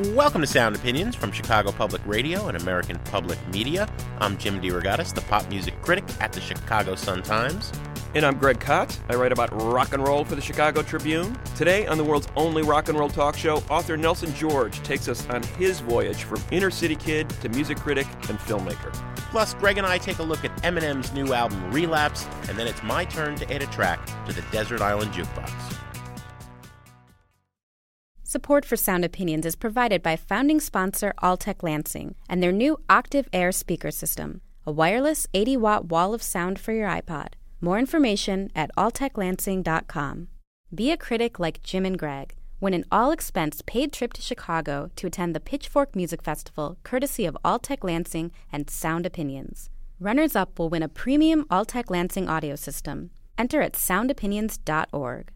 Welcome to Sound Opinions from Chicago Public Radio and American Public Media. I'm Jim DeRogatis, the pop music critic at the Chicago Sun-Times. And I'm Greg Kot. I write about rock and roll for the Chicago Tribune. Today, on the world's only rock and roll talk show, author Nelson George takes us on his voyage from inner city kid to music critic and filmmaker. Plus, Greg and I take a look at Eminem's new album Relapse, and then it's my turn to add a track to the Desert Island Jukebox. Support for Sound Opinions is provided by founding sponsor Altec Lansing and their new Octiv Air speaker system, a wireless 80 watt wall of sound for your iPod. More information at alteclansing.com. Be a critic like Jim and Greg. Win an all expense paid trip to Chicago to attend the Pitchfork Music Festival, courtesy of Altec Lansing and Sound Opinions. Runners up will win a premium Altec Lansing audio system. Enter at soundopinions.org.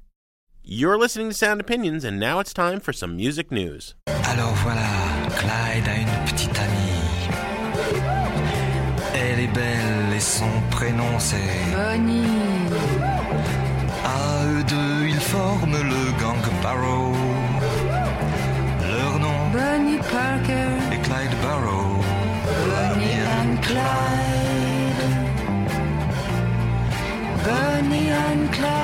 You're listening to Sound Opinions, and now it's time for some music news. Alors voilà, Clyde a une petite amie. Elle est belle et son prénom c'est Bonnie. À eux deux, ils forment le gang Barrow. Leur nom Bonnie Parker. est Clyde Barrow. Bonnie and Clyde. Bonnie and Clyde.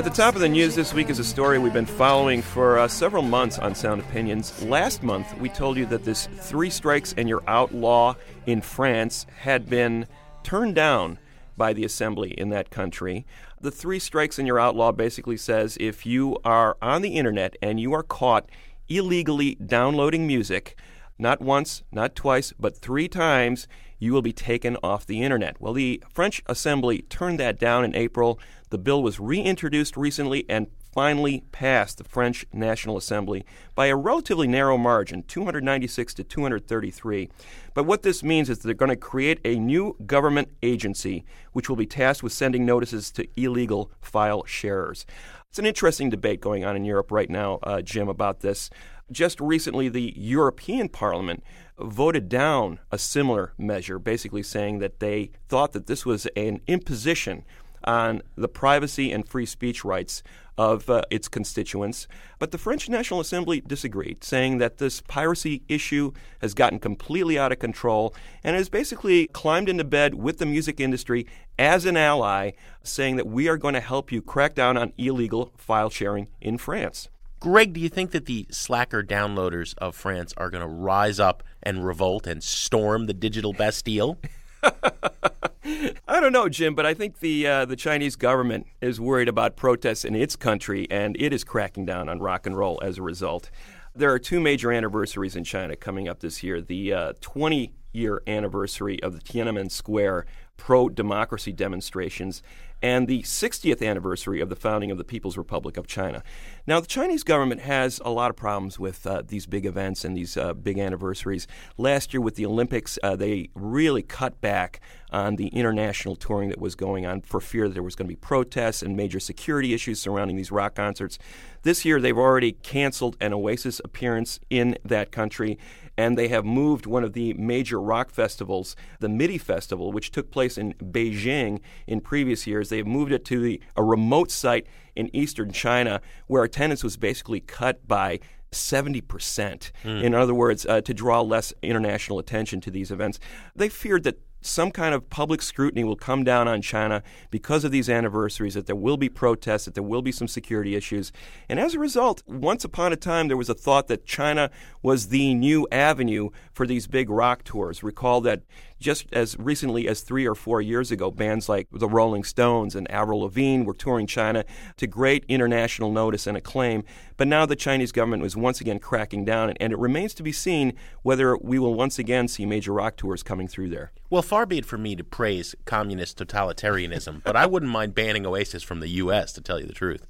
At the top of the news this week is a story we've been following for uh, several months on Sound Opinions. Last month, we told you that this three strikes and you're out law in France had been turned down by the assembly in that country. The three strikes and you're out law basically says if you are on the internet and you are caught illegally downloading music, not once, not twice, but three times, you will be taken off the internet. Well, the French Assembly turned that down in April. The bill was reintroduced recently and finally passed the French National Assembly by a relatively narrow margin, 296 to 233. But what this means is they're going to create a new government agency which will be tasked with sending notices to illegal file sharers. It's an interesting debate going on in Europe right now, uh, Jim, about this. Just recently, the European Parliament voted down a similar measure, basically saying that they thought that this was an imposition on the privacy and free speech rights of uh, its constituents. But the French National Assembly disagreed, saying that this piracy issue has gotten completely out of control and has basically climbed into bed with the music industry as an ally, saying that we are going to help you crack down on illegal file sharing in France. Greg, do you think that the slacker downloaders of France are going to rise up and revolt and storm the digital Bastille? I don't know, Jim, but I think the uh, the Chinese government is worried about protests in its country, and it is cracking down on rock and roll as a result. There are two major anniversaries in China coming up this year: the uh, 20 year anniversary of the Tiananmen Square pro democracy demonstrations and the 60th anniversary of the founding of the People's Republic of China. Now, the Chinese government has a lot of problems with uh, these big events and these uh, big anniversaries. Last year with the Olympics, uh, they really cut back on the international touring that was going on for fear that there was going to be protests and major security issues surrounding these rock concerts. This year, they've already canceled an Oasis appearance in that country, and they have moved one of the major rock festivals, the MIDI Festival, which took place in Beijing in previous years. They've moved it to the, a remote site in eastern China where attendance was basically cut by 70%. In other words, uh, to draw less international attention to these events. They feared that some kind of public scrutiny will come down on China because of these anniversaries, that there will be protests, that there will be some security issues. And as a result, once upon a time, there was a thought that China was the new avenue for these big rock tours. Recall that just as recently as three or four years ago, bands like the Rolling Stones and Avril Lavigne were touring China to great international notice and acclaim. But now the Chinese government was once again cracking down, and it remains to be seen whether we will once again see major rock tours coming through there. Well, far be it from me to praise communist totalitarianism, but I wouldn't mind banning Oasis from the U.S., to tell you the truth.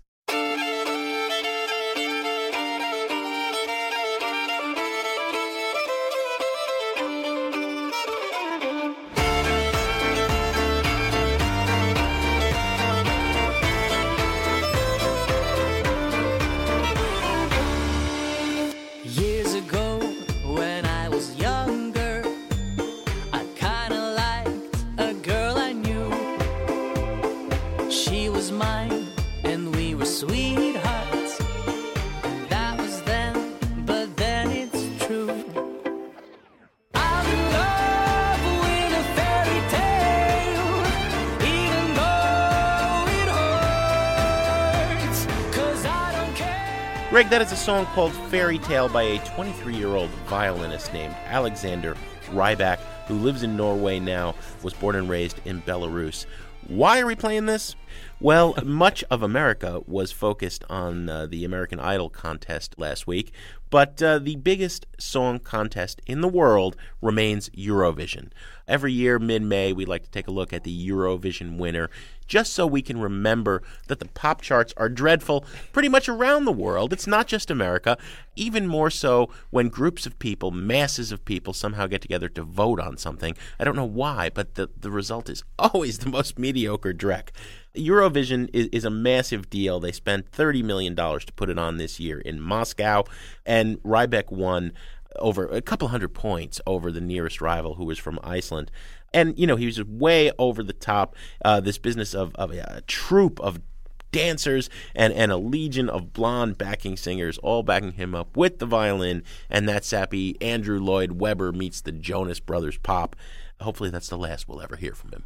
Sweethearts. That was then, but then it's true. I'm in love with a fairy tale, even though it hurts. Cause I don't care. Greg, that is a song called Fairy Tale by a 23 year old violinist named Alexander Rybak, who lives in Norway now, was born and raised in Belarus. Why are we playing this? Well, much of America was focused on uh, the American Idol contest last week, but uh, the biggest song contest in the world remains Eurovision. Every year, mid May, we like to take a look at the Eurovision winner just so we can remember that the pop charts are dreadful pretty much around the world. It's not just America, even more so when groups of people, masses of people, somehow get together to vote on something. I don't know why, but the, the result is always the most mediocre dreck. Eurovision is, is a massive deal. They spent $30 million to put it on this year in Moscow, and Rybak won over a couple hundred points over the nearest rival, who was from Iceland. And, you know, he was way over the top. Uh, this business of, of a, a troupe of dancers and, and a legion of blonde backing singers all backing him up with the violin and that sappy Andrew Lloyd Webber meets the Jonas Brothers pop. Hopefully that's the last we'll ever hear from him.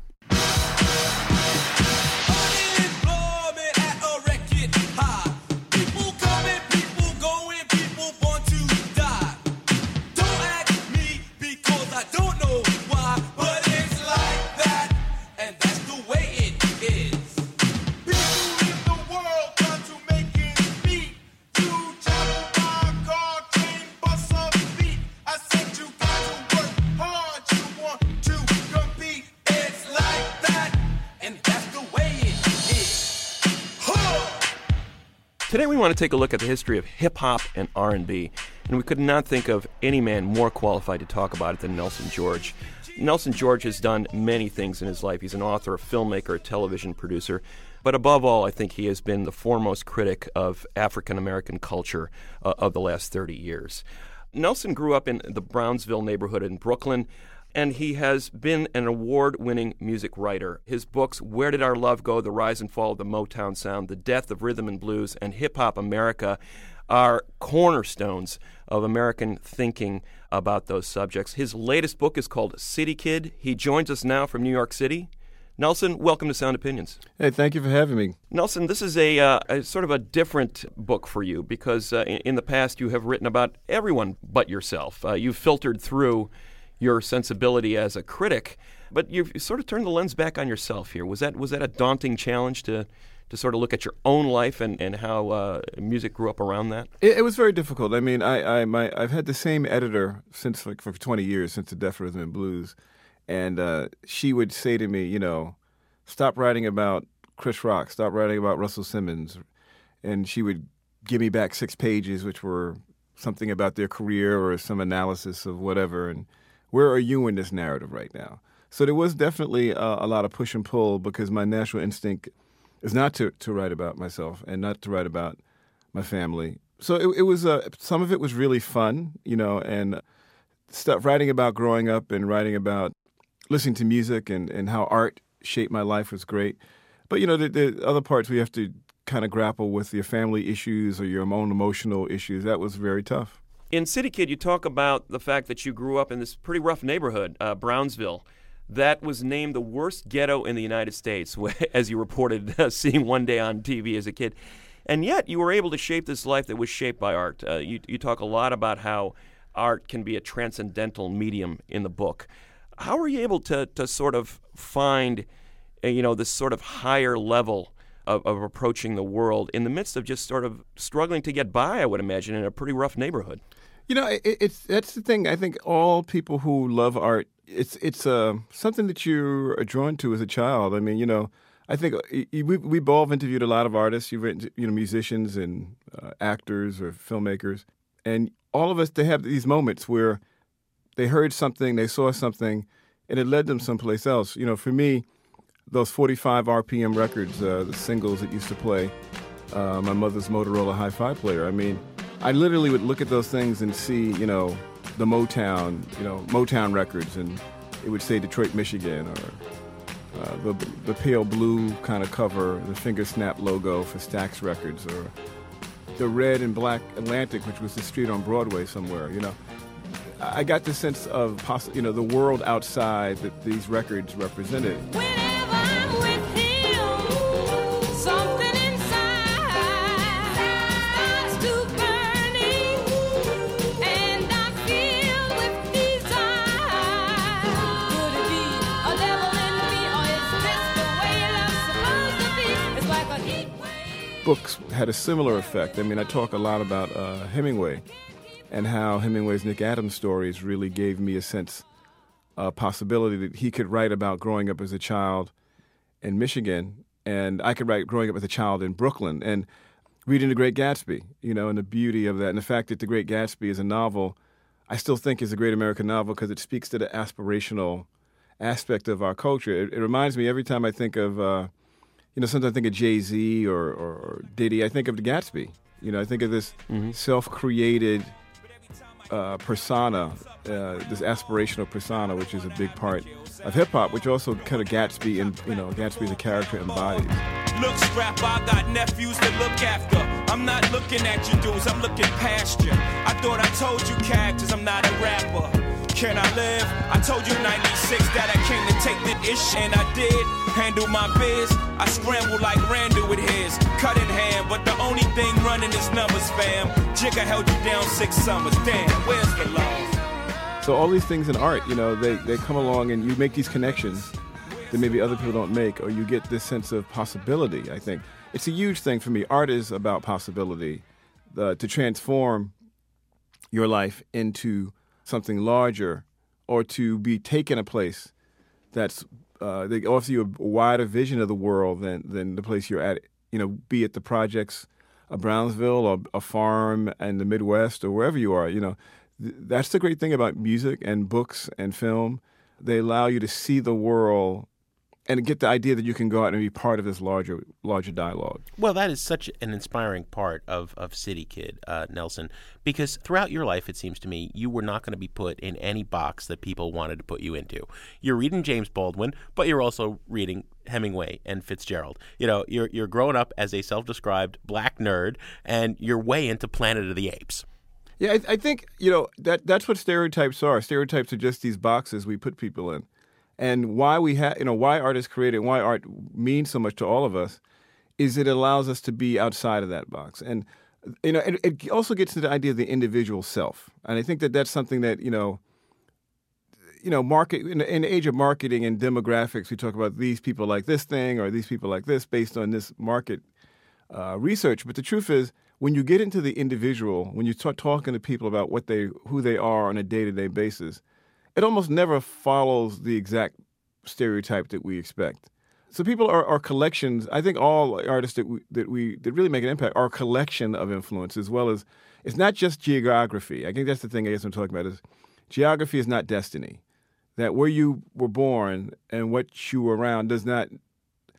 Today we want to take a look at the history of hip hop and R&B, and we could not think of any man more qualified to talk about it than Nelson George. Nelson George has done many things in his life. He's an author, a filmmaker, a television producer, but above all, I think he has been the foremost critic of African American culture uh, of the last 30 years. Nelson grew up in the Brownsville neighborhood in Brooklyn and he has been an award winning music writer. His books, Where Did Our Love Go? The Rise and Fall of the Motown Sound, The Death of Rhythm and Blues, and Hip Hop America, are cornerstones of American thinking about those subjects. His latest book is called City Kid. He joins us now from New York City. Nelson, welcome to Sound Opinions. Hey, thank you for having me. Nelson, this is a, uh, a sort of a different book for you because uh, in, in, the past you have written about everyone but yourself. Uh, you've filtered through your sensibility as a critic, but you've sort of turned the lens back on yourself here. Was that was that a daunting challenge to to sort of look at your own life and, and how uh, music grew up around that? It, it, was very difficult. I mean, I, I my I've had the same editor since like for 20 years since the Death Rhythm and Blues, and uh, she would say to me, you know, stop writing about Chris Rock, stop writing about Russell Simmons, and she would give me back six pages, which were something about their career or some analysis of whatever, and where are you in this narrative right now? So there was definitely a lot of push and pull because my natural instinct is not to, to write about myself and not to write about my family. So it, it was uh, some of it was really fun, you know, and stuff writing about growing up and writing about listening to music and, and how art shaped my life was great. But you know, the, the other parts we have to kind of grapple with your family issues or your own emotional issues. That was very tough. In City Kid, you talk about the fact that you grew up in this pretty rough neighborhood, uh, Brownsville, that was named the worst ghetto in the United States, as you reported uh, seeing one day on TV as a kid. And yet, you were able to shape this life that was shaped by art. Uh, you, you talk a lot about how art can be a transcendental medium in the book. How were you able to, to sort of find, uh, you know, this sort of higher level of, of approaching the world in the midst of just sort of struggling to get by, I would imagine, in a pretty rough neighborhood? You know, it, it's that's the thing. I think all people who love art, it's it's uh, something that you are drawn to as a child. I mean, you know, I think uh, we we've all interviewed a lot of artists. You've written, you know, musicians and uh, actors or filmmakers, and all of us they have these moments where they heard something, they saw something, and it led them someplace else. You know, for me, those 45 RPM records, uh, the singles that used to play, uh, my mother's Motorola Hi-Fi player. I mean I literally would look at those things and see, you know, the Motown, you know, Motown records, and it would say Detroit, Michigan, or uh, the the pale blue kind of cover, the finger snap logo for Stax Records, or the red and black Atlantic, which was the street on Broadway somewhere. You know, I got the sense of poss- you know the world outside that these records represented. Something books had a similar effect. I mean, I talk a lot about uh, Hemingway and how Hemingway's Nick Adams stories really gave me a sense, a possibility that he could write about growing up as a child in Michigan, and I could write growing up as a child in Brooklyn, and reading The Great Gatsby, you know, and the beauty of that, and the fact that The Great Gatsby is a novel, I still think is a great American novel because it speaks to the aspirational aspect of our culture. It, it reminds me every time I think of. Uh, you know, sometimes I think of Jay Z or, or, or Diddy. I think of the Gatsby. You know, I think of this self-created uh, persona, uh, this aspirational persona, which is a big part of hip hop, which also kind of Gatsby and you know, Gatsby the character embodies. Look, scrap, I got nephews to look after. I'm not looking at you dudes, I'm looking past you. I thought I told you characters, I'm not a rapper. Can I live? I told you 96 that I came to take the ish, and I did. Handle my biz. I scramble like Randall with his. Cut in hand, but the only thing running is numbers, fam. Jigga held you down six summers. Damn, where's the love? So all these things in art, you know, they, they come along and you make these connections that maybe other people don't make, or you get this sense of possibility. I think it's a huge thing for me. Art is about possibility, the, to transform your life into something larger, or to be taken a place that's uh, they offer you a wider vision of the world than than the place you're at. You know, be it the projects of Brownsville or a farm in the Midwest or wherever you are. You know, th- that's the great thing about music and books and film. They allow you to see the world and get the idea that you can go out and be part of this larger larger dialogue. Well, that is such an inspiring part of, of City Kid, uh, Nelson, because throughout your life, it seems to me, you were not going to be put in any box that people wanted to put you into. You're reading James Baldwin, but you're also reading Hemingway and Fitzgerald. You know, you're, you're growing up as a self described black nerd, and you're way into Planet of the Apes. Yeah, I, I think you know that that's what stereotypes are. Stereotypes are just these boxes we put people in, and why we have you know why art is created, why art means so much to all of us, is it allows us to be outside of that box, and you know it, it also gets to the idea of the individual self, and I think that that's something that you know. You know, market in, in the age of marketing and demographics, we talk about these people like this thing or these people like this based on this market uh, research. But the truth is, when you get into the individual, when you start talking to people about what they, who they are on a day-to-day basis, it almost never follows the exact stereotype that we expect. So people are, are collections. I think all artists that we, that we that really make an impact are a collection of influence, as well as it's not just geography. I think that's the thing I guess I'm talking about is geography is not destiny. That where you were born and what you were around does not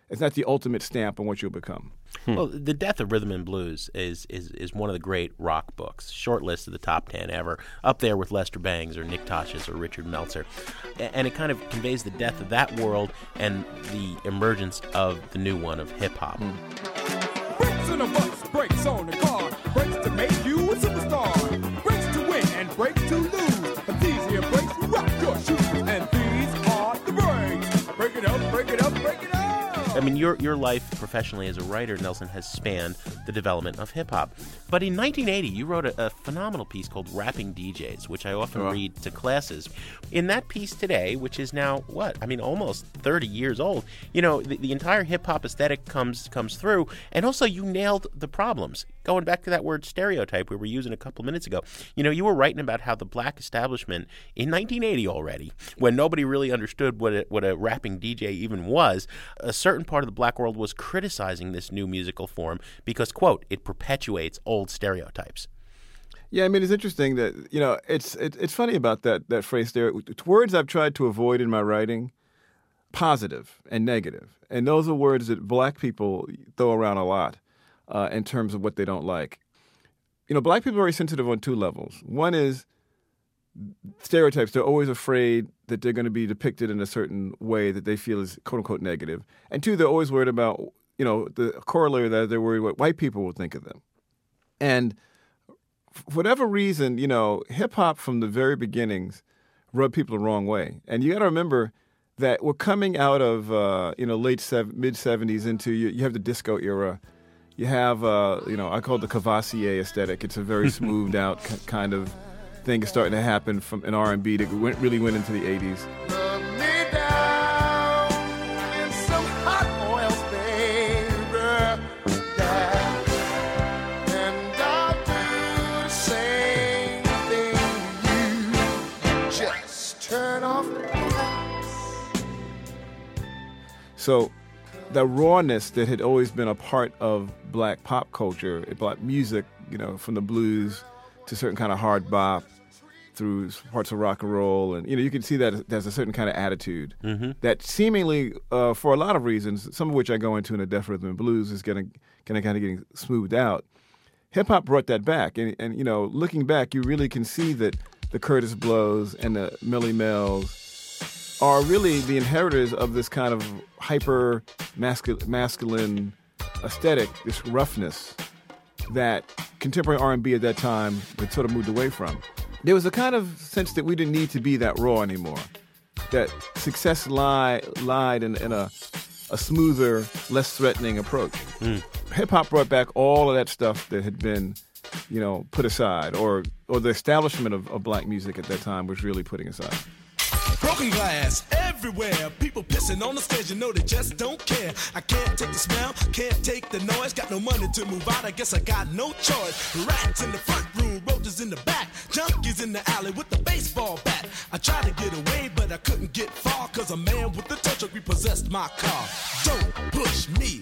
it's not the ultimate stamp on what you'll become. Hmm. Well, The Death of Rhythm and Blues is, is is one of the great rock books. Short list of the top 10 ever, up there with Lester Bangs or Nick Tosches or Richard Meltzer. And it kind of conveys the death of that world and the emergence of the new one of hip hop. Brakes I mean, your your life professionally as a writer, Nelson, has spanned the development of hip hop. But in 1980, you wrote a, a phenomenal piece called "Rapping DJs," which I often Oh. read to classes. In that piece today, which is now what I mean, almost 30 years old, you know, the, the entire hip hop aesthetic comes comes through, and also you nailed the problems. Going back to that word stereotype we were using a couple minutes ago, you know, you were writing about how the black establishment in 1980 already, when nobody really understood what a, what a rapping DJ even was, a certain part of the black world was criticizing this new musical form because, quote, it perpetuates old stereotypes. Yeah, I mean it's interesting that you know it's it, it's funny about that that phrase there. It's words I've tried to avoid in my writing, positive and negative, and those are words that black people throw around a lot uh, in terms of what they don't like. You know, black people are very sensitive on two levels. One is stereotypes. They're always afraid that they're going to be depicted in a certain way that they feel is quote unquote negative. And two, they're always worried about, you know, the corollary that they're worried what white people will think of them. And for whatever reason, you know, hip hop from the very beginnings rubbed people the wrong way. And you got to remember that we're coming out of, uh, you know, late sev- mid 70s into, you, you have the disco era. You have, uh, you know, I call it the Cavassier aesthetic. It's a very smoothed out k- kind of thing is starting to happen from an R&B that went, really went into the 80s. me down in some hot oils, baby. Yeah. And I'll do the same thing to you. Just turn off the lights. So the rawness that had always been a part of black pop culture, black music, you know, from the blues to certain kind of hard bop through parts of rock and roll, and you know, you can see that there's a certain kind of attitude Mhm. that seemingly, uh, for a lot of reasons, some of which I go into in a Deaf Rhythm and Blues, is getting kind of kind of getting smoothed out. Hip hop brought that back, and and you know, looking back, you really can see that the Kurtis Blows and the Melle Mels are really the inheritors of this kind of hyper masculine, aesthetic, this roughness that contemporary R&B at that time had sort of moved away from. There was a kind of sense that we didn't need to be that raw anymore. That success lie, lied in, in a, a smoother, less threatening approach. Hmm. Hip hop brought back all of that stuff that had been, you know, put aside, or or the establishment of, of black music at that time was really putting aside. Broken glass everywhere. People pissing on the stage, you know they just don't care. I can't take the smell, can't take the noise. Got no money to move out, I guess I got no choice. Rats in the front room, roaches in the back, junkies in the alley with the baseball bat. I tried to get away, but I couldn't get far, cause a man with a tow repossessed my car. Don't push me,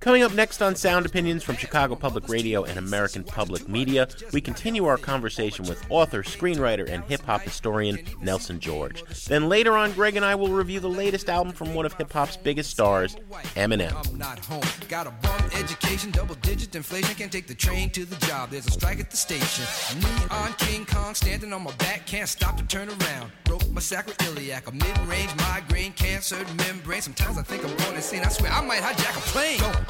Coming up next on Sound Opinions from Chicago Public Radio and American Public Media, we continue our conversation with author, screenwriter, and hip hop historian Nelson George. Then later on, Greg and I will review the latest album from one of hip hop's biggest stars, Eminem. I'm not home. Got a bum education, double digit inflation. Can't take the train to the job. There's a strike at the station. Neon King Kong standing on my back. Can't stop to turn around. Broke my sacroiliac. A mid range migraine, membrane. Sometimes I think I'm going insane. I swear I might hijack a plane.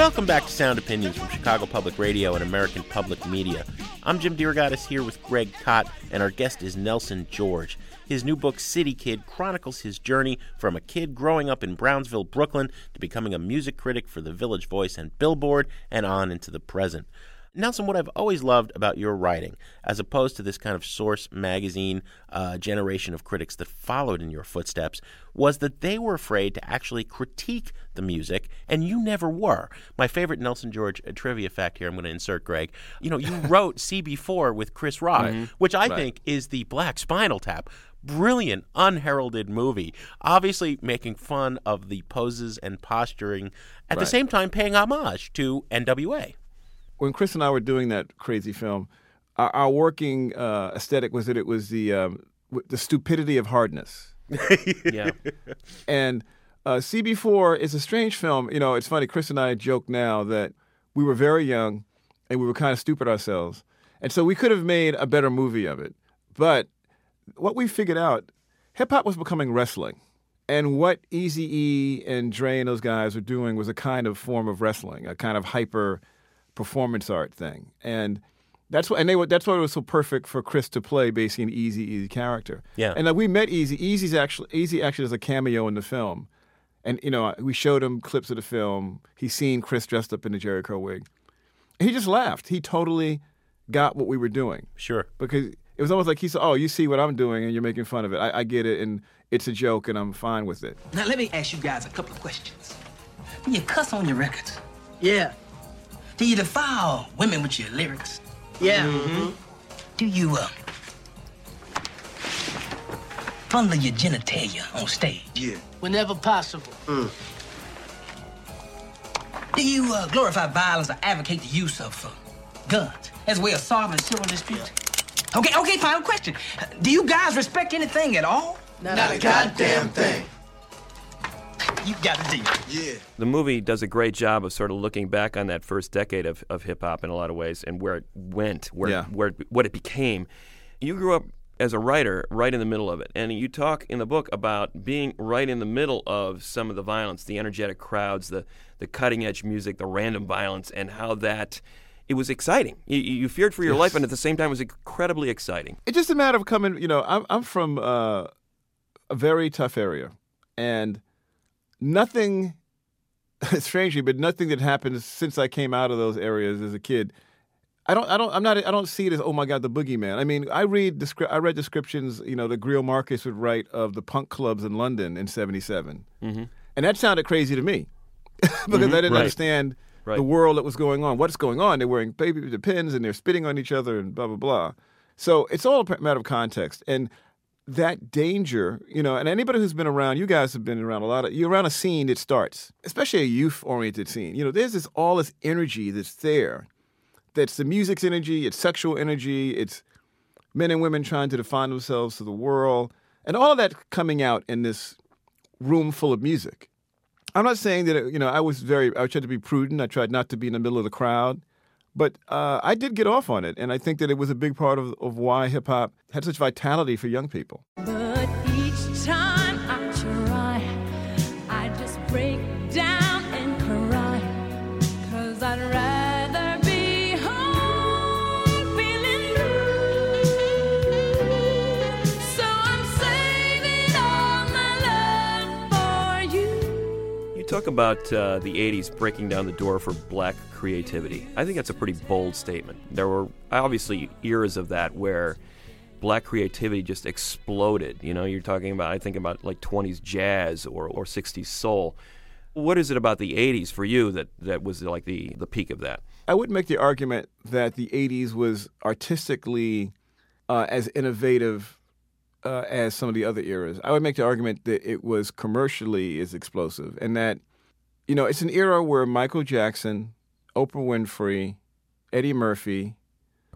Welcome back to Sound Opinions from Chicago Public Radio and American Public Media. I'm Jim DeRogatis here with Greg Kot, and our guest is Nelson George. His new book, City Kid, chronicles his journey from a kid growing up in Brownsville, Brooklyn, to becoming a music critic for the Village Voice and Billboard, and on into the present. Nelson, what I've always loved about your writing, as opposed to this kind of Source magazine uh, generation of critics that followed in your footsteps, was that they were afraid to actually critique the music, and you never were. My favorite Nelson George uh, trivia fact here, I'm going to insert, Greg. You know, you wrote CB4 with Chris Rock, Mhm. which I Right. think is the Black Spinal Tap. Brilliant, unheralded movie. Obviously making fun of the poses and posturing, at the same time paying homage to NWA. When Chris and I were doing that crazy film, our, our working uh, aesthetic was that it was the um, the stupidity of hardness. Yeah. And uh, CB4 is a strange film. You know, it's funny. Chris and I joke now that we were very young and we were kind of stupid ourselves, and so we could have made a better movie of it. But what we figured out, hip hop was becoming wrestling. And what Easy E and Dre and those guys were doing was a kind of form of wrestling, a kind of hyper performance art thing. And that's what, and they were, that's why it was so perfect for Chris to play basically an Easy Easy character. Yeah. And uh, we met Easy. Easy's actually Easy actually does a cameo in the film, and you know we showed him clips of the film. He's seen Chris dressed up in the Jheri curl wig. And he just laughed. He totally got what we were doing. Sure. Because it was almost like he said, "Oh, you see what I'm doing, and you're making fun of it. I, I get it, and it's a joke, and I'm fine with it." Now let me ask you guys a couple of questions. Do you cuss on your records? Yeah. Do you defile women with your lyrics? Yeah. Mm-hmm. Do you uh fondle your genitalia on stage? Yeah. Whenever possible. Do you uh, glorify violence or advocate the use of uh, guns as a way of solving civil disputes? Okay, okay, final question. Do you guys respect anything at all? Not a goddamn thing. You got a deal. Yeah. The movie does a great job of sort of looking back on that first decade of, of hip hop in a lot of ways and where it went, where, Yeah. where what it became. You grew up as a writer right in the middle of it, and you talk in the book about being right in the middle of some of the violence, the energetic crowds, the the cutting edge music, the random violence, and how that it was exciting. You, you feared for your life, and at the same time, it was incredibly exciting. It's just a matter of coming. You know, I'm I'm from uh, a very tough area, and nothing, strangely, but nothing that happened since I came out of those areas as a kid. I don't, I don't, I'm not, I don't see it as, oh my God, the boogeyman. I mean, I read, I read descriptions, you know, that Greil Marcus would write of the punk clubs in London in '77, Mm-hmm. and that sounded crazy to me because Mhm, I didn't right. understand Right. the world that was going on. What's going on? They're wearing baby the pins and they're spitting on each other and blah blah blah. So it's all a matter of context and that danger, you know. And anybody who's been around, you guys have been around a lot of. You're around a scene that starts, especially a youth-oriented scene. You know, there's this all this energy that's there. That's the music's energy. It's sexual energy. It's men and women trying to define themselves to the world, and all of that coming out in this room full of music. I'm not saying that you know I was very. I tried to be prudent. I tried not to be in the middle of the crowd, but uh, I did get off on it, and I think that it was a big part of, of why hip hop had such vitality for young people. Talk about uh, the 80s breaking down the door for black creativity. I think that's a pretty bold statement. There were obviously eras of that where black creativity just exploded. You know, you're talking about, I think about like 20s jazz or, or 60s soul. What is it about the 80s for you that, that was like the, the peak of that? I would make the argument that the '80s was artistically uh, as innovative uh, as some of the other eras. I would make the argument that it was commercially as explosive, and that you know it's an era where Michael Jackson, Oprah Winfrey, Eddie Murphy,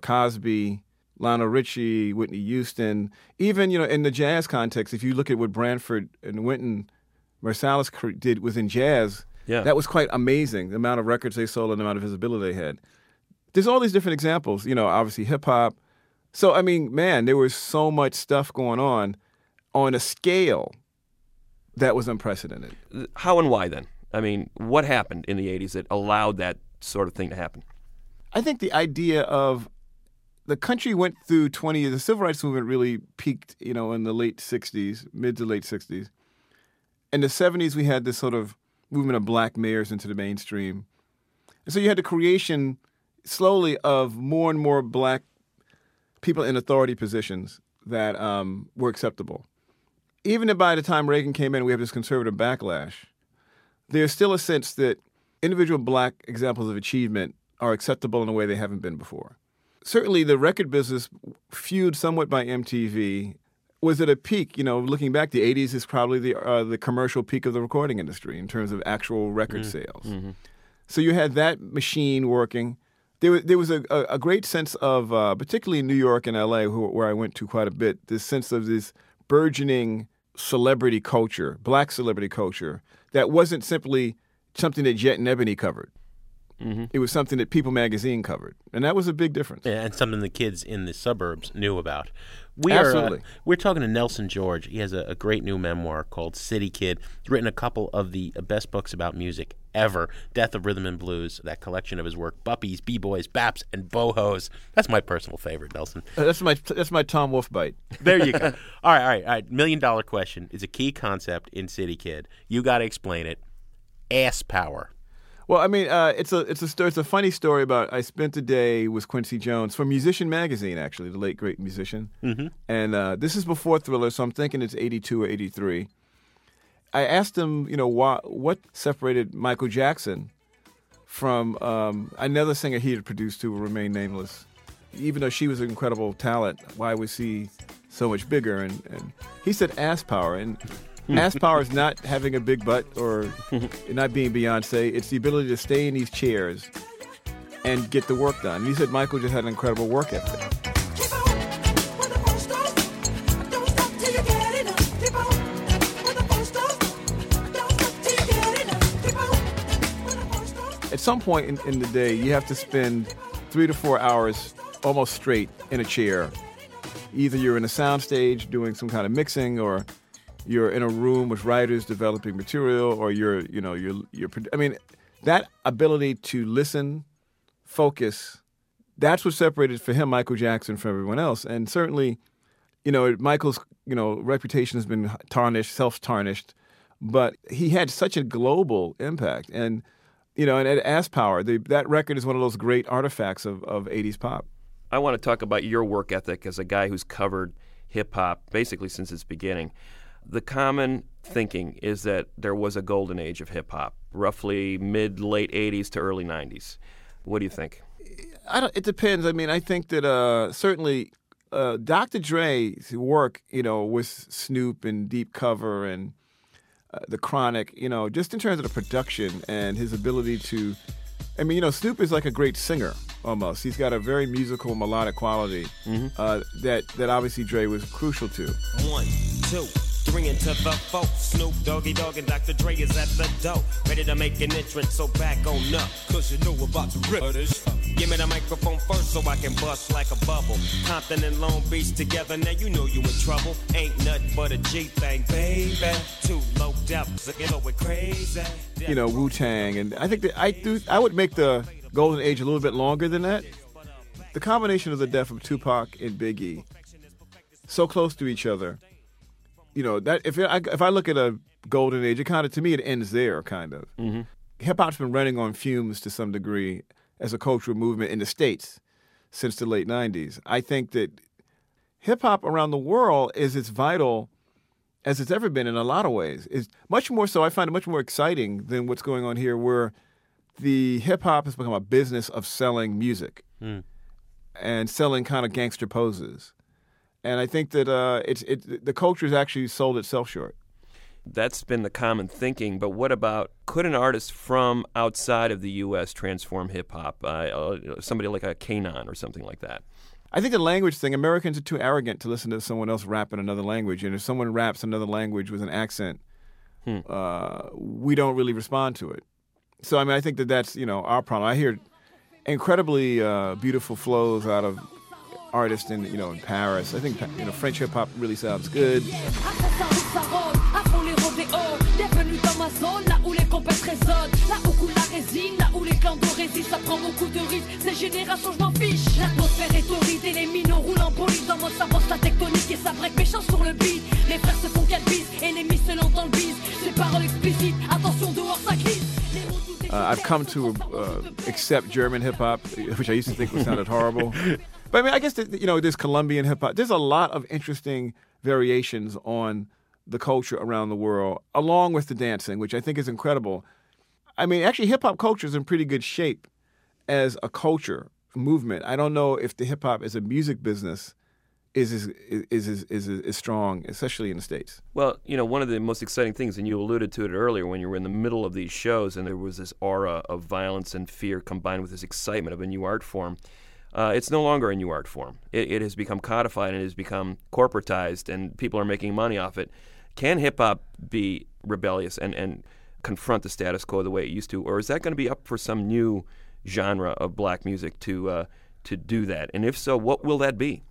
Cosby, Lionel Richie, Whitney Houston, even you know in the jazz context, if you look at what Branford and Wynton Marsalis did within jazz, Yeah. that was quite amazing. The amount of records they sold and the amount of visibility they had. There's all these different examples. You know, obviously hip hop. So I mean, man, there was so much stuff going on on a scale that was unprecedented. How and why then? I mean, what happened in the 80s that allowed that sort of thing to happen? I think the idea of the country went through 20 years. The civil rights movement really peaked, you know, in the late 60s, mid to late 60s. In the 70s, we had this sort of movement of black mayors into the mainstream. And so you had the creation slowly of more and more black people in authority positions that um, were acceptable. Even if by the time Reagan came in, we have this conservative backlash. There's still a sense that individual black examples of achievement are acceptable in a way they haven't been before. Certainly, the record business, fueled somewhat by MTV, was at a peak. You know, looking back, the '80s is probably the uh, the commercial peak of the recording industry in terms of actual record Mm. sales. Mm-hmm. So you had that machine working. There was, there was a, a, a great sense of, uh, particularly in New York and LA, who, where I went to quite a bit, this sense of this burgeoning celebrity culture, black celebrity culture, that wasn't simply something that Jet and Ebony covered. Mm-hmm. It was something that People magazine covered. And that was a big difference. Yeah, and something the kids in the suburbs knew about. We Are, uh, we're talking to Nelson George. He has a, a great new memoir called City Kid. He's written a couple of the best books about music ever Death of Rhythm and Blues, that collection of his work, Buppies, B-Boys, Baps, and Bohos. That's my personal favorite, Nelson. Uh, That's my that's my Tom Wolfe bite. There you go. all right, all right, all right. Million dollar question is a key concept in City Kid. You got to explain it. Ass power. Well, I mean, uh, it's a it's a it's a funny story about. I spent a day with Quincy Jones for Musician magazine, actually, the late great musician. Mhm. And uh, this is before Thriller, so I'm thinking it's '82 or '83. I asked him, you know, why, what separated Michael Jackson from um, another singer he had produced who will remain nameless. Even though she was an incredible talent, why was he so much bigger? And, and he said ass power. And Hmm. ass power is not having a big butt or not being Beyonce. It's the ability to stay in these chairs and get the work done. And he said Michael just had an incredible work ethic. At some point in, in the day, you have to spend three to four hours almost straight in a chair. Either you're in a soundstage doing some kind of mixing, or you're in a room with writers developing material, or you're, you know, you're, you're. I mean, that ability to listen, focus, that's what separated for him Michael Jackson from everyone else. And certainly, you know, Michael's, you know, reputation has been tarnished, self-tarnished, but he had such a global impact. And, you know, and at Ass Power, the, that record is one of those great artifacts of, of 80s pop. I want to talk about your work ethic as a guy who's covered hip hop basically since its beginning. The common thinking is that there was a golden age of hip hop, roughly mid late 80s to early 90s. What do you think? I don't, it depends. I mean, I think that uh, certainly uh, Dr. Dre's work, you know, with Snoop and Deep Cover and uh, The Chronic, you know, just in terms of the production and his ability to, I mean, you know, Snoop is like a great singer almost. He's got a very musical, melodic quality uh, that that obviously Dre was crucial to. One, two, three into the four. Snoop Doggy Dogg and Dr. Dre is at the door. Ready to make an entrance, so back on up. Cause you know we're about to rip this. Give me the microphone first so I can bust like a bubble. Compton and Long Beach together, now you know you in trouble. Ain't nothing but a G thing, baby. Too low depth, you know we're crazy. you know Wu Tang, and I think that I do. I would make the golden age a little bit longer than that. The combination of the death of Tupac and Biggie, so close to each other. You know that if I, if I look at a golden age, it kind of to me it ends there, kind of. Mm-hmm. Hip hop's been running on fumes to some degree as a cultural movement in the states since the late '90s. I think that hip hop around the world is as vital as it's ever been in a lot of ways. It's much more so. I find it much more exciting than what's going on here, where the hip hop has become a business of selling music Hmm. and selling kind of gangster poses. And I think that uh, it's it, the culture has actually sold itself short. That's been the common thinking, but what about could an artist from outside of the U.S. transform hip hop? Uh, uh, somebody like a K'naan or something like that. I think the language thing, Americans are too arrogant to listen to someone else rap in another language. And if someone raps another language with an accent, uh, we don't really respond to it. So, I mean, I think that that's, you know, our problem. I hear incredibly uh, beautiful flows out of artists in, you know, in Paris. I think, you know, French hip hop really sounds good. À fond les rodéos, bienvenue dans ma zone, là où les compères résonne. Là où coule la résine, là où les clans de résistent, ça prend beaucoup de risques. Ces générations, je m'en fiche. L'atmosphère est horrible et les minots roulent en bolide. Dans mode ça bosse la tectonique et ça break méchant sur le beat. Les frères se font qu'elle bise, ennemis se lancent dans le bise. Ces paroles explicites, attention dehors ça glisse. Uh, I've come to uh, accept German hip hop, which I used to think sounded horrible. But I mean, I guess you know, there's Colombian hip hop. There's a lot of interesting variations on the culture around the world, along with the dancing, which I think is incredible. I mean, actually, hip hop culture is in pretty good shape as a culture movement. I don't know if the hip hop as a music business is is is is, is, is strong, especially in the states. Well, you know, one of the most exciting things, and you alluded to it earlier when you were in the middle of these shows, and there was this aura of violence and fear combined with this excitement of a new art form. Uh, it's no longer a new art form. It, it has become codified and it has become corporatized, and people are making money off it. Can hip hop be rebellious and, and confront the status quo the way it used to, or is that going to be up for some new genre of black music to uh, to do that? And if so, what will that be?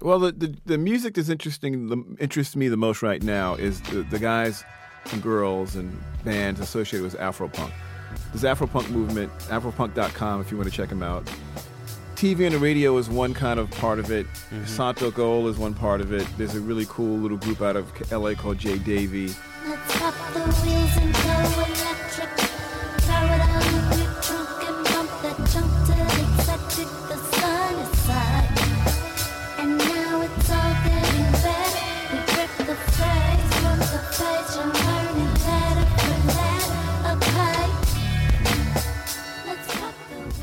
Well, the, the, the music that's interesting, the, interests me the most right now is the, the guys and girls and bands associated with Afropunk. This Afropunk movement, Afropunk.com, if you want to check them out. TV on the Radio is one kind of part of it. Mm-hmm. Santogold is one part of it. There's a really cool little group out of LA called J Davy.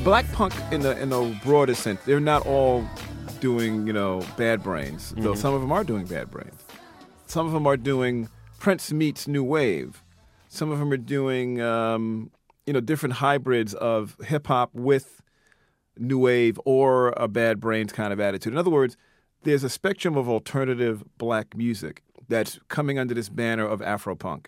Black punk in the in the broader sense, they're not all doing, you know, bad brains. Though Mhm. some of them are doing bad brains. Some of them are doing Prince meets New Wave. Some of them are doing, um, you know, different hybrids of hip hop with New Wave or a bad brains kind of attitude. In other words, there's a spectrum of alternative black music that's coming under this banner of Afropunk.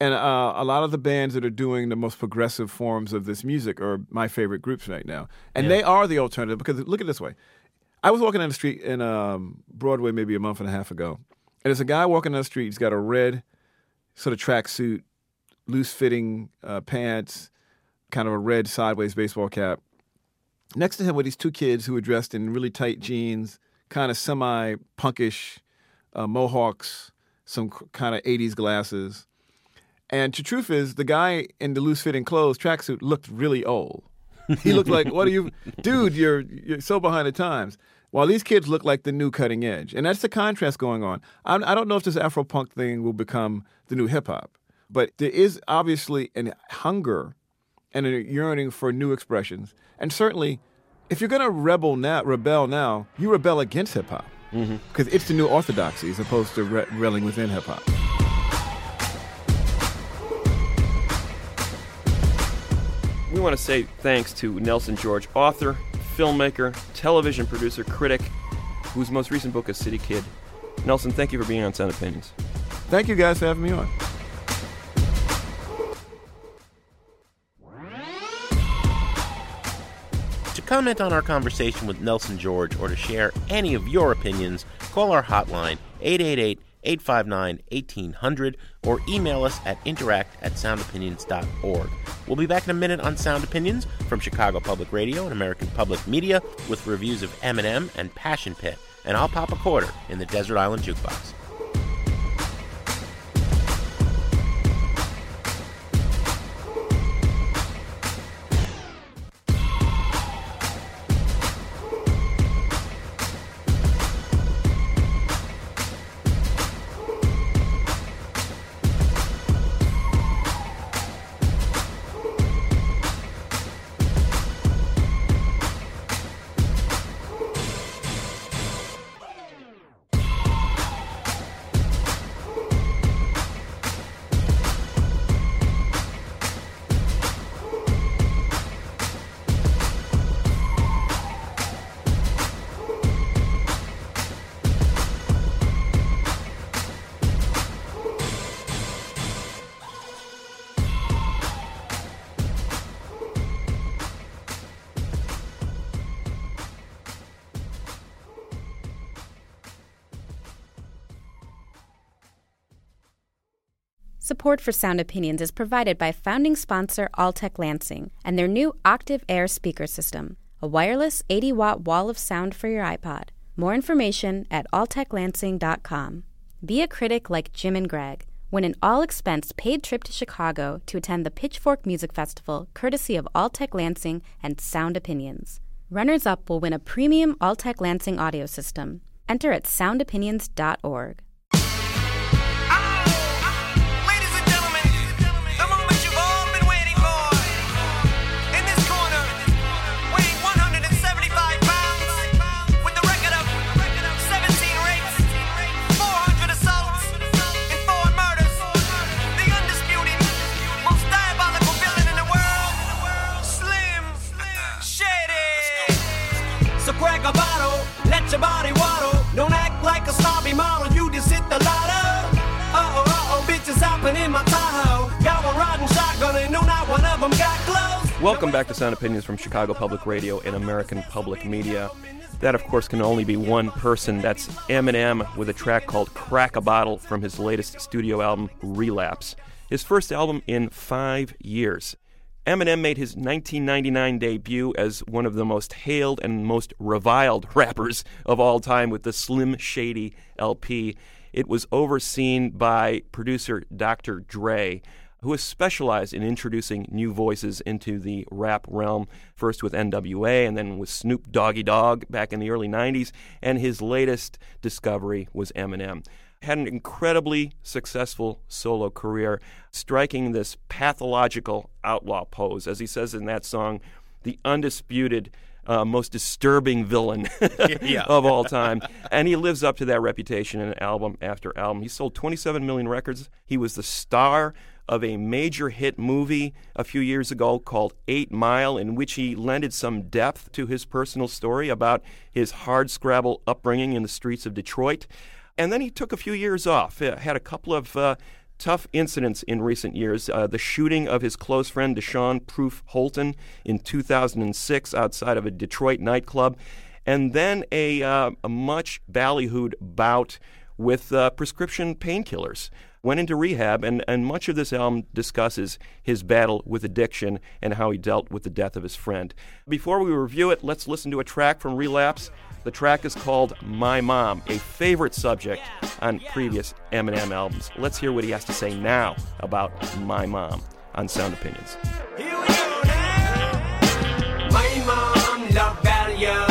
And uh, a lot of the bands that are doing the most progressive forms of this music are my favorite groups right now. And Yeah. they are the alternative because look at this way. I was walking down the street in um, Broadway maybe a month and a half ago. And there's a guy walking down the street. He's got a red sort of tracksuit, loose fitting uh, pants, kind of a red sideways baseball cap. Next to him were these two kids who were dressed in really tight jeans, kind of semi punkish uh, mohawks, some kind of 80s glasses. And the truth is, the guy in the loose fitting clothes tracksuit looked really old. He looked like, what are you, dude? You're you're so behind the times. While these kids look like the new cutting edge, and that's the contrast going on. I'm, I don't know if this Afro punk thing will become the new hip hop, but there is obviously a hunger and a yearning for new expressions. And certainly, if you're going to rebel now, rebel now, you rebel against hip hop because mm-hmm. it's the new orthodoxy as opposed to re- reveling within hip hop. We want to say thanks to Nelson George, author, filmmaker, television producer, critic, whose most recent book is City Kid. Nelson, thank you for being on Sound Opinions. Thank you guys for having me on. To comment on our conversation with Nelson George or to share any of your opinions, call our hotline 888 859 1800 or email us at interact at soundopinions.org. We'll be back in a minute on Sound Opinions from Chicago Public Radio and American Public Media with reviews of Eminem and Passion Pit, and I'll pop a quarter in the Desert Island Jukebox. Support for Sound Opinions is provided by founding sponsor Altec Lansing and their new Octiv Air speaker system, a wireless 80 watt wall of sound for your iPod. More information at alteclansing.com. Be a critic like Jim and Greg. Win an all expense paid trip to Chicago to attend the Pitchfork Music Festival courtesy of Altec Lansing and Sound Opinions. Runners up will win a premium Altec Lansing audio system. Enter at soundopinions.org. Welcome back to Sound Opinions from Chicago Public Radio and American Public Media. That, of course, can only be one person. That's Eminem with a track called Crack a Bottle from his latest studio album, Relapse. His first album in five years. Eminem made his 1999 debut as one of the most hailed and most reviled rappers of all time with the Slim Shady LP. It was overseen by producer Dr. Dre, who has specialized in introducing new voices into the rap realm, first with NWA and then with Snoop Doggy Dogg back in the early 90s, and his latest discovery was Eminem. Had an incredibly successful solo career, striking this pathological outlaw pose, as he says in that song, the undisputed uh, most disturbing villain of all time. And he lives up to that reputation in album after album. He sold 27 million records. He was the star of a major hit movie a few years ago called Eight Mile, in which he lended some depth to his personal story about his hard scrabble upbringing in the streets of Detroit. And then he took a few years off, had a couple of uh, tough incidents in recent years. Uh, the shooting of his close friend Deshaun Proof Holton in 2006 outside of a Detroit nightclub, and then a, uh, a much ballyhooed bout with uh, prescription painkillers. Went into rehab, and, and much of this album discusses his battle with addiction and how he dealt with the death of his friend. Before we review it, let's listen to a track from Relapse. The track is called My Mom, a favorite subject on previous Eminem albums. Let's hear what he has to say now about My Mom on Sound Opinions. My mom loved Valium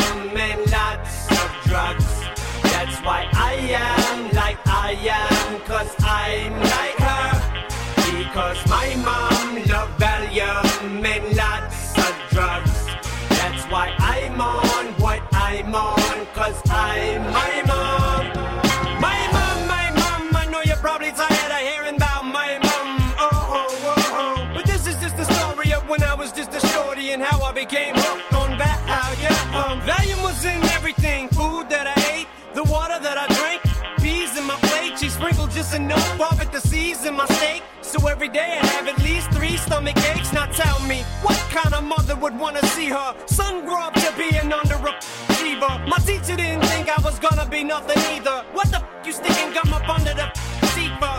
became hooked on that. Yeah, um, Valium was in everything. Food that I ate, the water that I drank, peas in my plate. She sprinkled just enough of to season my steak. So every day I have at least three stomach aches. Now tell me, what kind of mother would wanna see her son grow up to be an under achiever? My teacher didn't think I was gonna be nothing either. What the f you sticking gum up under the seat for?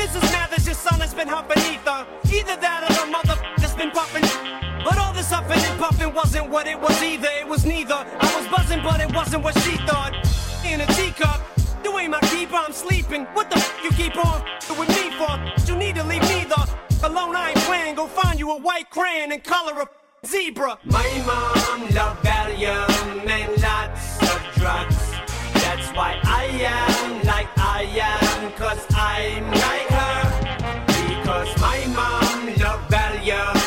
Mrs. Mathers, your son has been huffing ether. Either that or the mother that's been puffing. But all this huffing and puffing wasn't what it was either. It was neither. I was buzzing, but it wasn't what she thought. In a teacup. You ain't my keeper, I'm sleeping. What the f you keep on with me for? You need to leave me the alone, I ain't playing. Go find you a white crayon and color a zebra. My mom loved Valium and lots of drugs. That's why I am like I am, cause I'm like her. Because my mom loved Valium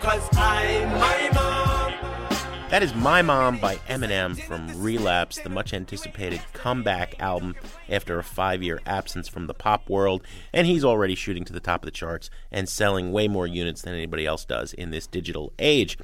cause I'm my mom. That is My Mom by Eminem from Relapse, the much anticipated comeback album after a five year absence from the pop world. And he's already shooting to the top of the charts and selling way more units than anybody else does in this digital age.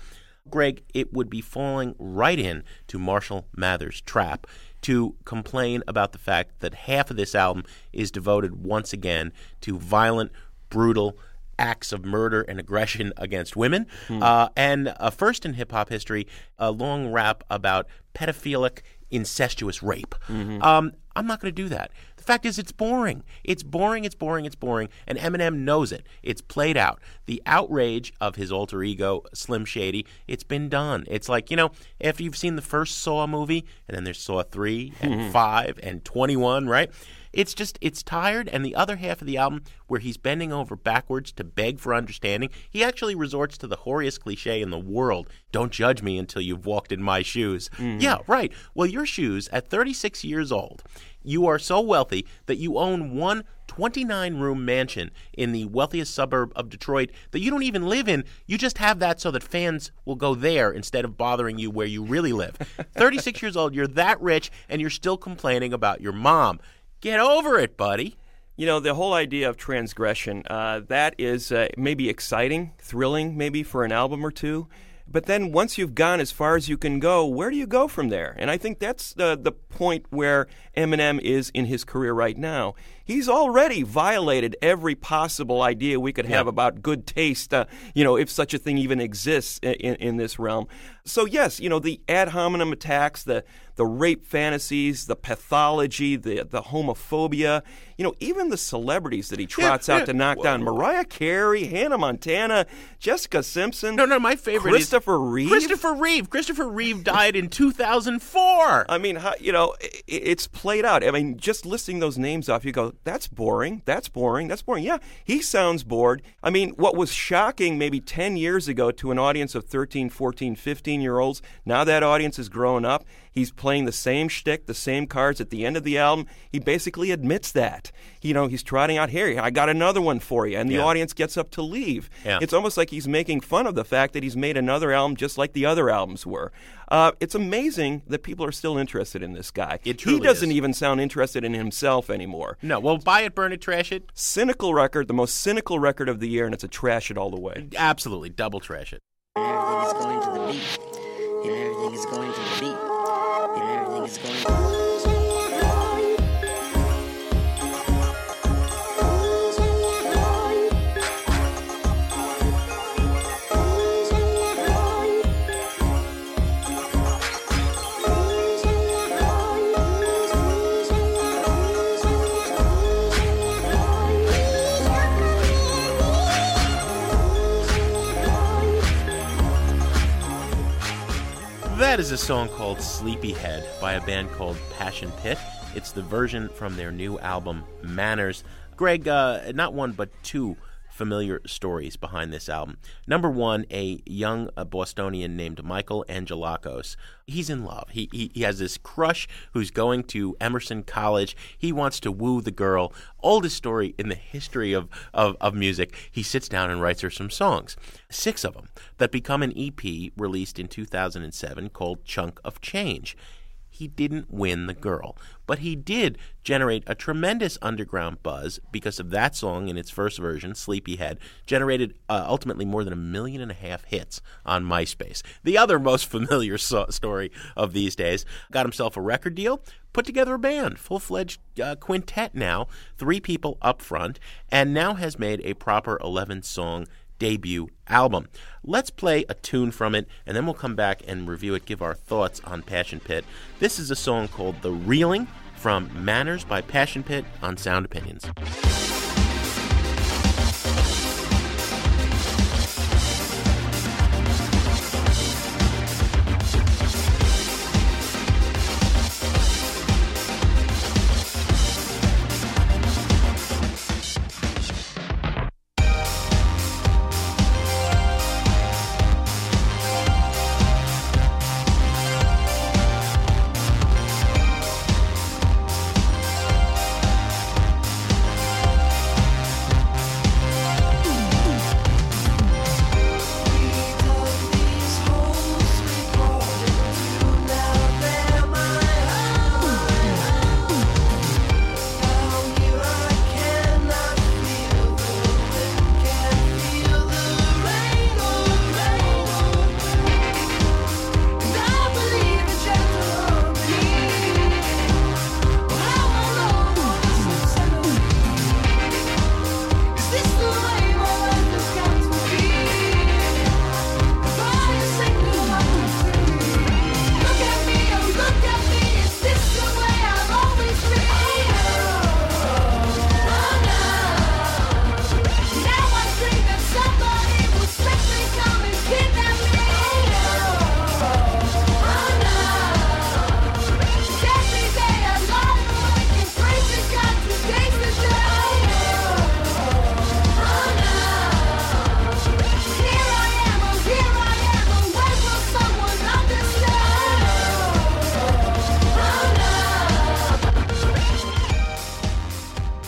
Greg, it would be falling right in to Marshall Mathers' trap to complain about the fact that half of this album is devoted once again to violent, brutal, acts of murder and aggression against women, uh, and uh, first in hip hop history, a long rap about pedophilic incestuous rape. Mhm. Um, I'm not going to do that. The fact is, it's boring. It's boring. It's boring. It's boring. And Eminem knows it. It's played out. The outrage of his alter ego, Slim Shady, it's been done. It's like you know, after you've seen the first Saw movie, and then there's Saw three and Mhm. five and twenty one, right? It's just it's tired. And the other half of the album, where he's bending over backwards to beg for understanding, he actually resorts to the hoariest cliche in the world: "Don't judge me until you've walked in my shoes." Mhm. Yeah, right. Well, your shoes at 36 years old, you are so wealthy that you own one 29 room mansion in the wealthiest suburb of Detroit that you don't even live in. You just have that so that fans will go there instead of bothering you where you really live. 36 years old, you're that rich and you're still complaining about your mom. Get over it, buddy. You know, the whole idea of transgression, uh, that is uh, maybe exciting, thrilling, maybe for an album or two. But then once you've gone as far as you can go, where do you go from there? And I think that's the, the point where Eminem is in his career right now. He's already violated every possible idea we could have Yeah. about good taste, uh, you know, if such a thing even exists in, in, in this realm. So, yes, you know, the ad hominem attacks, the, the rape fantasies, the pathology, the, the homophobia, you know, even the celebrities that he trots out yeah. to knock down Mariah Carey, Hannah Montana, Jessica Simpson. No, no, my favorite is Christopher Reeve. Christopher Reeve. Christopher Reeve died in 2004. I mean, you know, it's played out. I mean, just listing those names off, you go, that's boring. That's boring. That's boring. Yeah, he sounds bored. I mean, what was shocking maybe 10 years ago to an audience of 13, 14, 15 year olds, now that audience has grown up. He's playing the same shtick, the same cards at the end of the album. He basically admits that. You know, he's trotting out here. I got another one for you, and the Yeah. audience gets up to leave. Yeah. It's almost like he's making fun of the fact that he's made another album just like the other albums were. Uh, it's amazing that people are still interested in this guy. It he doesn't is. even sound interested in himself anymore. No, well, buy it, burn it, trash it. Cynical record, the most cynical record of the year, and it's a trash it all the way. Absolutely, double trash it. Everything is going to the beat. And everything is going to the beat. And going is That is a song called Sleepyhead by a band called Passion Pit. It's the version from their new album Manners. Greg, uh, not one but two familiar stories behind this album. Number one, a young uh, Bostonian named Michael Angelakos. He's in love. He, he he has this crush who's going to Emerson College. He wants to woo the girl. Oldest story in the history of, of, of music. He sits down and writes her some songs, six of them, that become an EP released in 2007 called Chunk of Change he didn't win the girl. But he did generate a tremendous underground buzz because of that song in its first version, Sleepyhead, generated uh, ultimately more than a million and a half hits on MySpace. The other most familiar so- story of these days got himself a record deal, put together a band, full fledged uh, quintet now, three people up front, and now has made a proper 11 song debut album. Let's play a tune from it, and then we'll come back and review it, give our thoughts on Passion Pit. This is a song called The Reeling from Manners by Passion Pit on Sound Opinions.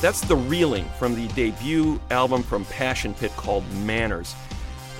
That's The Reeling from the debut album from Passion Pit called Manners.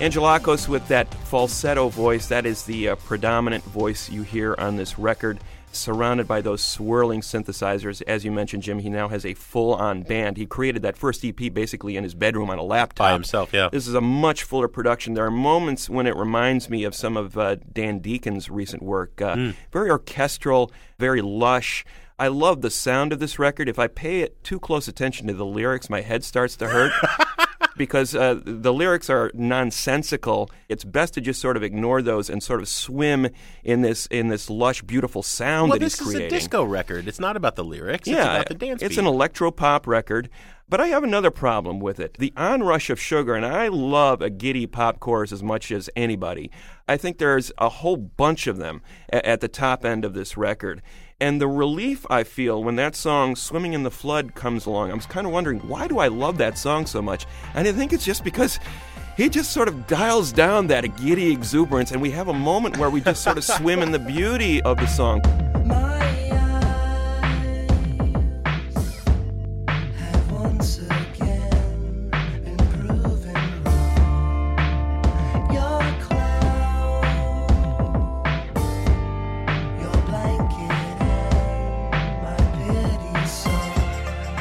Angelakos with that falsetto voice, that is the uh, predominant voice you hear on this record, surrounded by those swirling synthesizers. As you mentioned, Jim, he now has a full on band. He created that first EP basically in his bedroom on a laptop. By himself, yeah. This is a much fuller production. There are moments when it reminds me of some of uh, Dan Deacon's recent work. Uh, Mm. Very orchestral, very lush. I love the sound of this record. If I pay it too close attention to the lyrics, my head starts to hurt. because uh, the lyrics are nonsensical. It's best to just sort of ignore those and sort of swim in this in this lush, beautiful sound well, that this is a disco record. It's not about the lyrics. Yeah, it's about the dance it's beat. an electro pop record. But I have another problem with it. The onrush of sugar, and I love a giddy pop chorus as much as anybody. I think there's a whole bunch of them at the top end of this record. And the relief I feel when that song, Swimming in the Flood, comes along, I'm kind of wondering, why do I love that song so much? And I think it's just because he just sort of dials down that giddy exuberance, and we have a moment where we just sort of swim in the beauty of the song. Once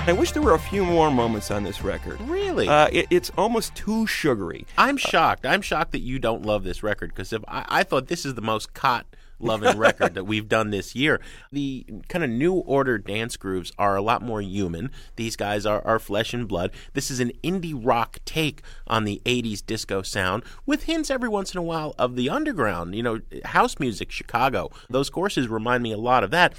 I wish there were a few more moments on this record. Really? Uh, it, it's almost too sugary. I'm shocked. I'm shocked that you don't love this record because if I, I thought this is the most Kot loving record that we've done this year. The kind of new order dance grooves are a lot more human. These guys are, are flesh and blood. This is an indie rock take on the 80s disco sound with hints every once in a while of the underground, you know, house music, Chicago. Those courses remind me a lot of that.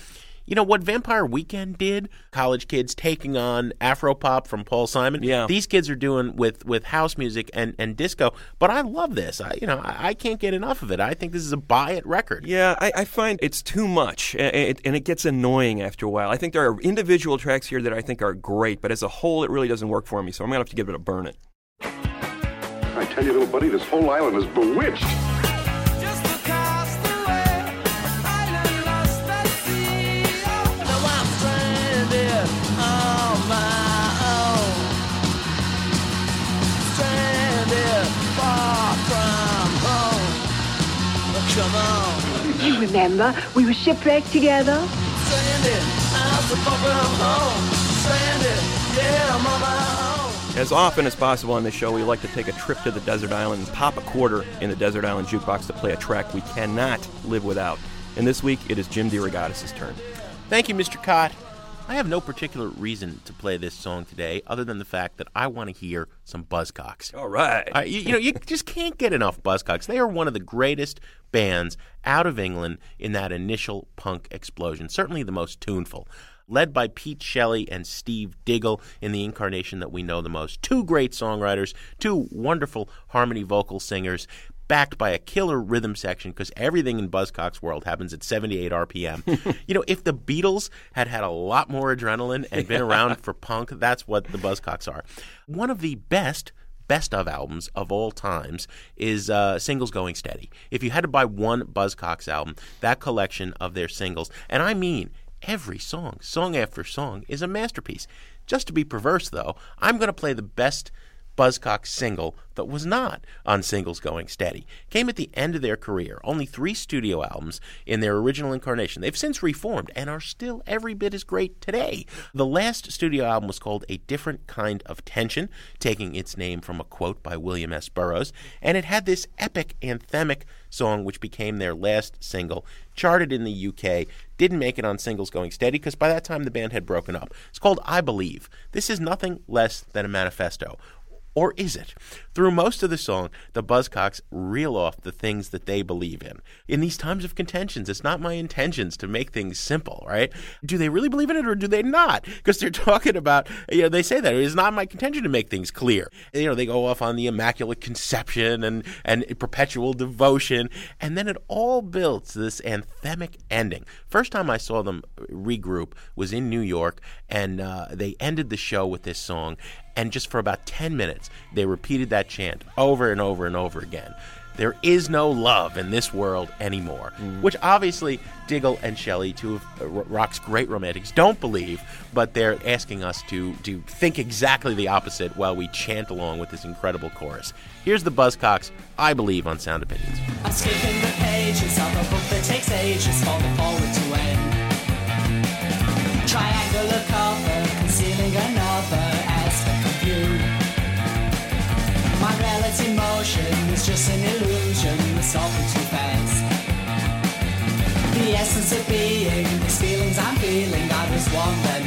You know what Vampire Weekend did? College kids taking on Afropop from Paul Simon. Yeah. These kids are doing with, with house music and, and disco. But I love this. I you know I, I can't get enough of it. I think this is a buy it record. Yeah, I, I find it's too much, a- a- it, and it gets annoying after a while. I think there are individual tracks here that I think are great, but as a whole, it really doesn't work for me. So I'm gonna have to give it a burn it. I tell you, little buddy, this whole island is bewitched. Remember, we were shipwrecked together. Stranded, I'm so far from home. Stranded, yeah, I'm on my own. As often as possible on this show, we like to take a trip to the desert island and pop a quarter in the desert island jukebox to play a track we cannot live without. And this week, it is Jim DeRogatis' turn. Thank you, Mr. Kot. I have no particular reason to play this song today, other than the fact that I want to hear some Buzzcocks. All right. Uh, you, you know, you just can't get enough Buzzcocks. They are one of the greatest bands out of England in that initial punk explosion. Certainly the most tuneful. Led by Pete Shelley and Steve Diggle in the incarnation that we know the most. Two great songwriters, two wonderful harmony vocal singers, backed by a killer rhythm section because everything in Buzzcocks world happens at 78 RPM. you know, if the Beatles had had a lot more adrenaline and been around for punk, that's what the Buzzcocks are. One of the best best of albums of all times is uh, Singles Going Steady. If you had to buy one Buzzcocks album, that collection of their singles, and I mean every song, song after song, is a masterpiece. Just to be perverse, though, I'm going to play the best Buzzcocks single that was not on Singles Going Steady. Came at the end of their career, only three studio albums in their original incarnation. They've since reformed and are still every bit as great today. The last studio album was called A Different Kind of Tension, taking its name from a quote by William S. Burroughs, and it had this epic anthemic song which became their last single, charted in the UK, didn't make it on Singles Going Steady because by that time the band had broken up. It's called I Believe. This is nothing less than a manifesto. Or is it? Through most of the song, the Buzzcocks reel off the things that they believe in. In these times of contentions, it's not my intentions to make things simple, right? Do they really believe in it or do they not? Because they're talking about, you know, they say that it's not my contention to make things clear. You know, they go off on the Immaculate Conception and, and perpetual devotion, and then it all builds to this anthemic ending. First time I saw them regroup was in New York, and uh, they ended the show with this song and just for about 10 minutes they repeated that chant over and over and over again there is no love in this world anymore. Which obviously Diggle and Shelley, two of uh, rock's great romantics, don't believe, but they're asking us to to think exactly the opposite while we chant along with this incredible chorus. Here's the Buzzcocks, I believe on Sound Opinions. Just an illusion, it's often too fast. The essence of being, these feelings I'm feeling, I just want them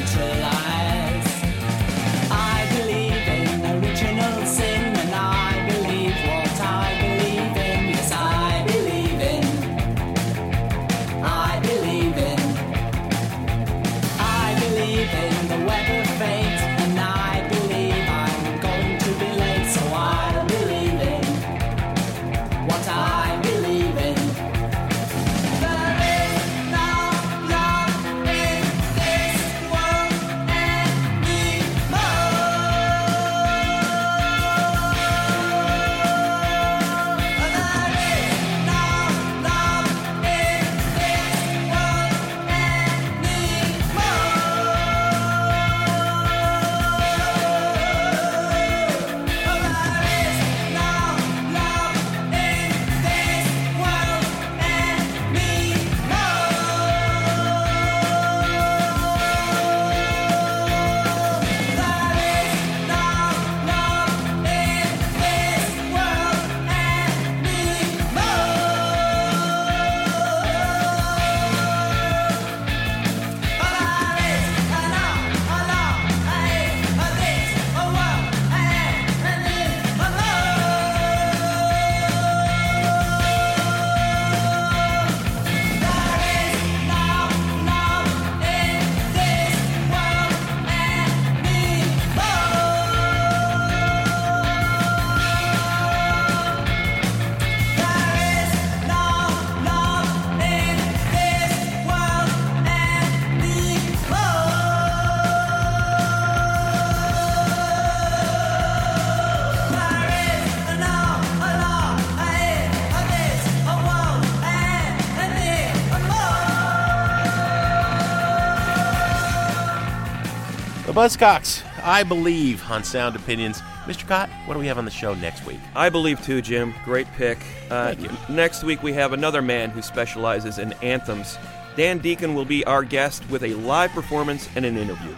The Buzzcocks, I believe on Sound Opinions. Mr. Kot, what do we have on the show next week? I believe too, Jim. Great pick. Uh, Thank you. Next week we have another man who specializes in anthems. Dan Deacon will be our guest with a live performance and an interview.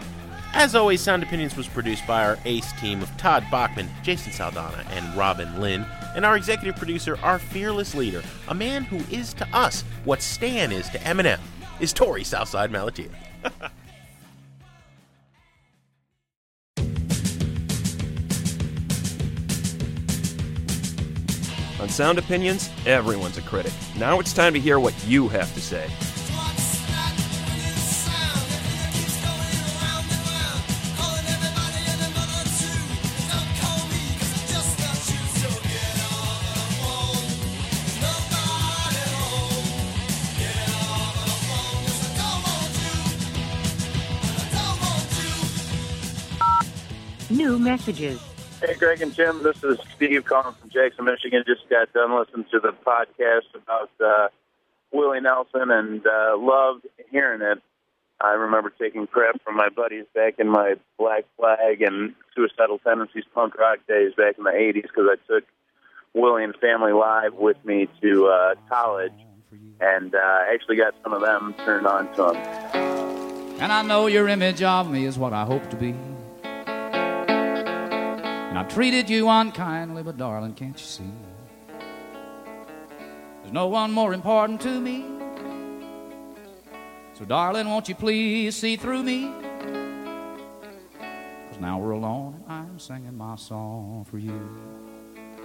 As always, Sound Opinions was produced by our ace team of Todd Bachman, Jason Saldanha, and Robin Linn, and our executive producer, our fearless leader, a man who is to us what Stan is to Eminem, is Torey Southside Malatia. On Sound Opinions, everyone's a critic. Now it's time to hear what you have to say. New messages. Hey, Greg and Jim. This is Steve calling from Jackson, Michigan. Just got done listening to the podcast about uh, Willie Nelson and uh, loved hearing it. I remember taking crap from my buddies back in my Black Flag and Suicidal Tendencies punk rock days back in the 80s because I took Willie and Family Live with me to uh, college and uh, actually got some of them turned on to him. And I know your image of me is what I hope to be. And I've treated you unkindly, but darling, can't you see? There's no one more important to me. So, darling, won't you please see through me? Cause now we're alone and I'm singing my song for you.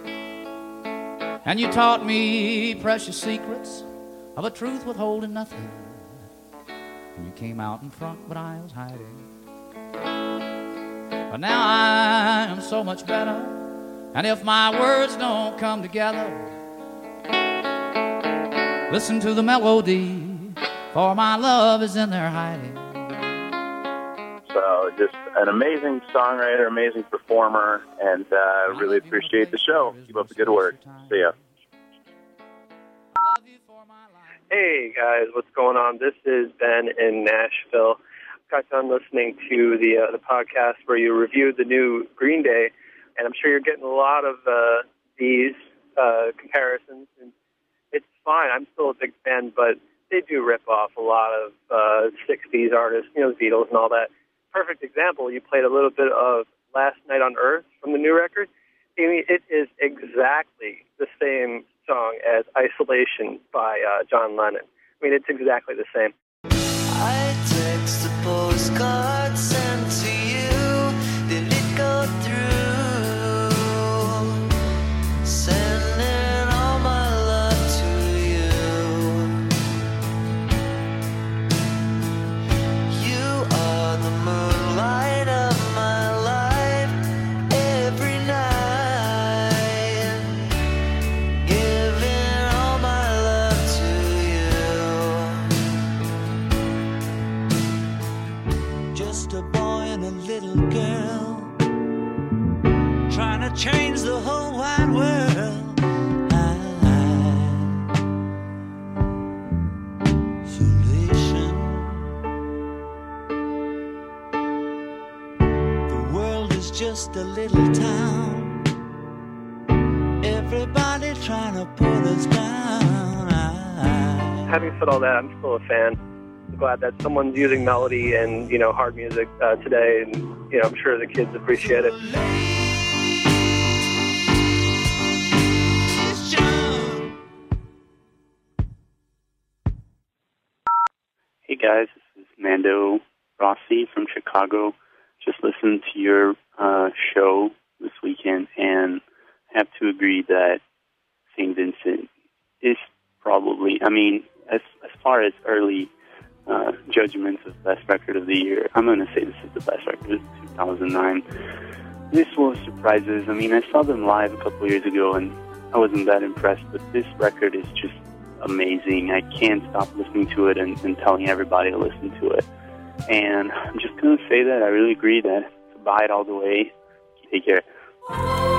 And you taught me precious secrets of a truth withholding nothing. And you came out in front, but I was hiding. But now I am so much better. And if my words don't come together, listen to the melody, for my love is in there hiding. So just an amazing songwriter, amazing performer, and uh, really appreciate the show. Keep up the good work. See ya. Hey guys, what's going on? This is Ben in Nashville. Got done listening to the uh, the podcast where you reviewed the new Green Day, and I'm sure you're getting a lot of uh, these uh, comparisons, and it's fine. I'm still a big fan, but they do rip off a lot of uh, '60s artists, you know, the Beatles and all that. Perfect example. You played a little bit of Last Night on Earth from the new record. I mean, it is exactly the same song as Isolation by uh, John Lennon. I mean, it's exactly the same. I just a little town. Everybody trying to put us down. Having said all that, I'm still a fan. I'm glad that someone's using melody and you know hard music uh, today, and you know I'm sure the kids appreciate it. Hey guys, this is Mando Rossi from Chicago. Just listened to your uh, show this weekend and have to agree that St. Vincent is probably, I mean, as, as far as early uh, judgments of best record of the year, I'm going to say this is the best record of 2009. This was surprises. I mean, I saw them live a couple years ago and I wasn't that impressed, but this record is just amazing. I can't stop listening to it and, and telling everybody to listen to it. And I'm just going to say that I really agree that buy it all the way. Take care.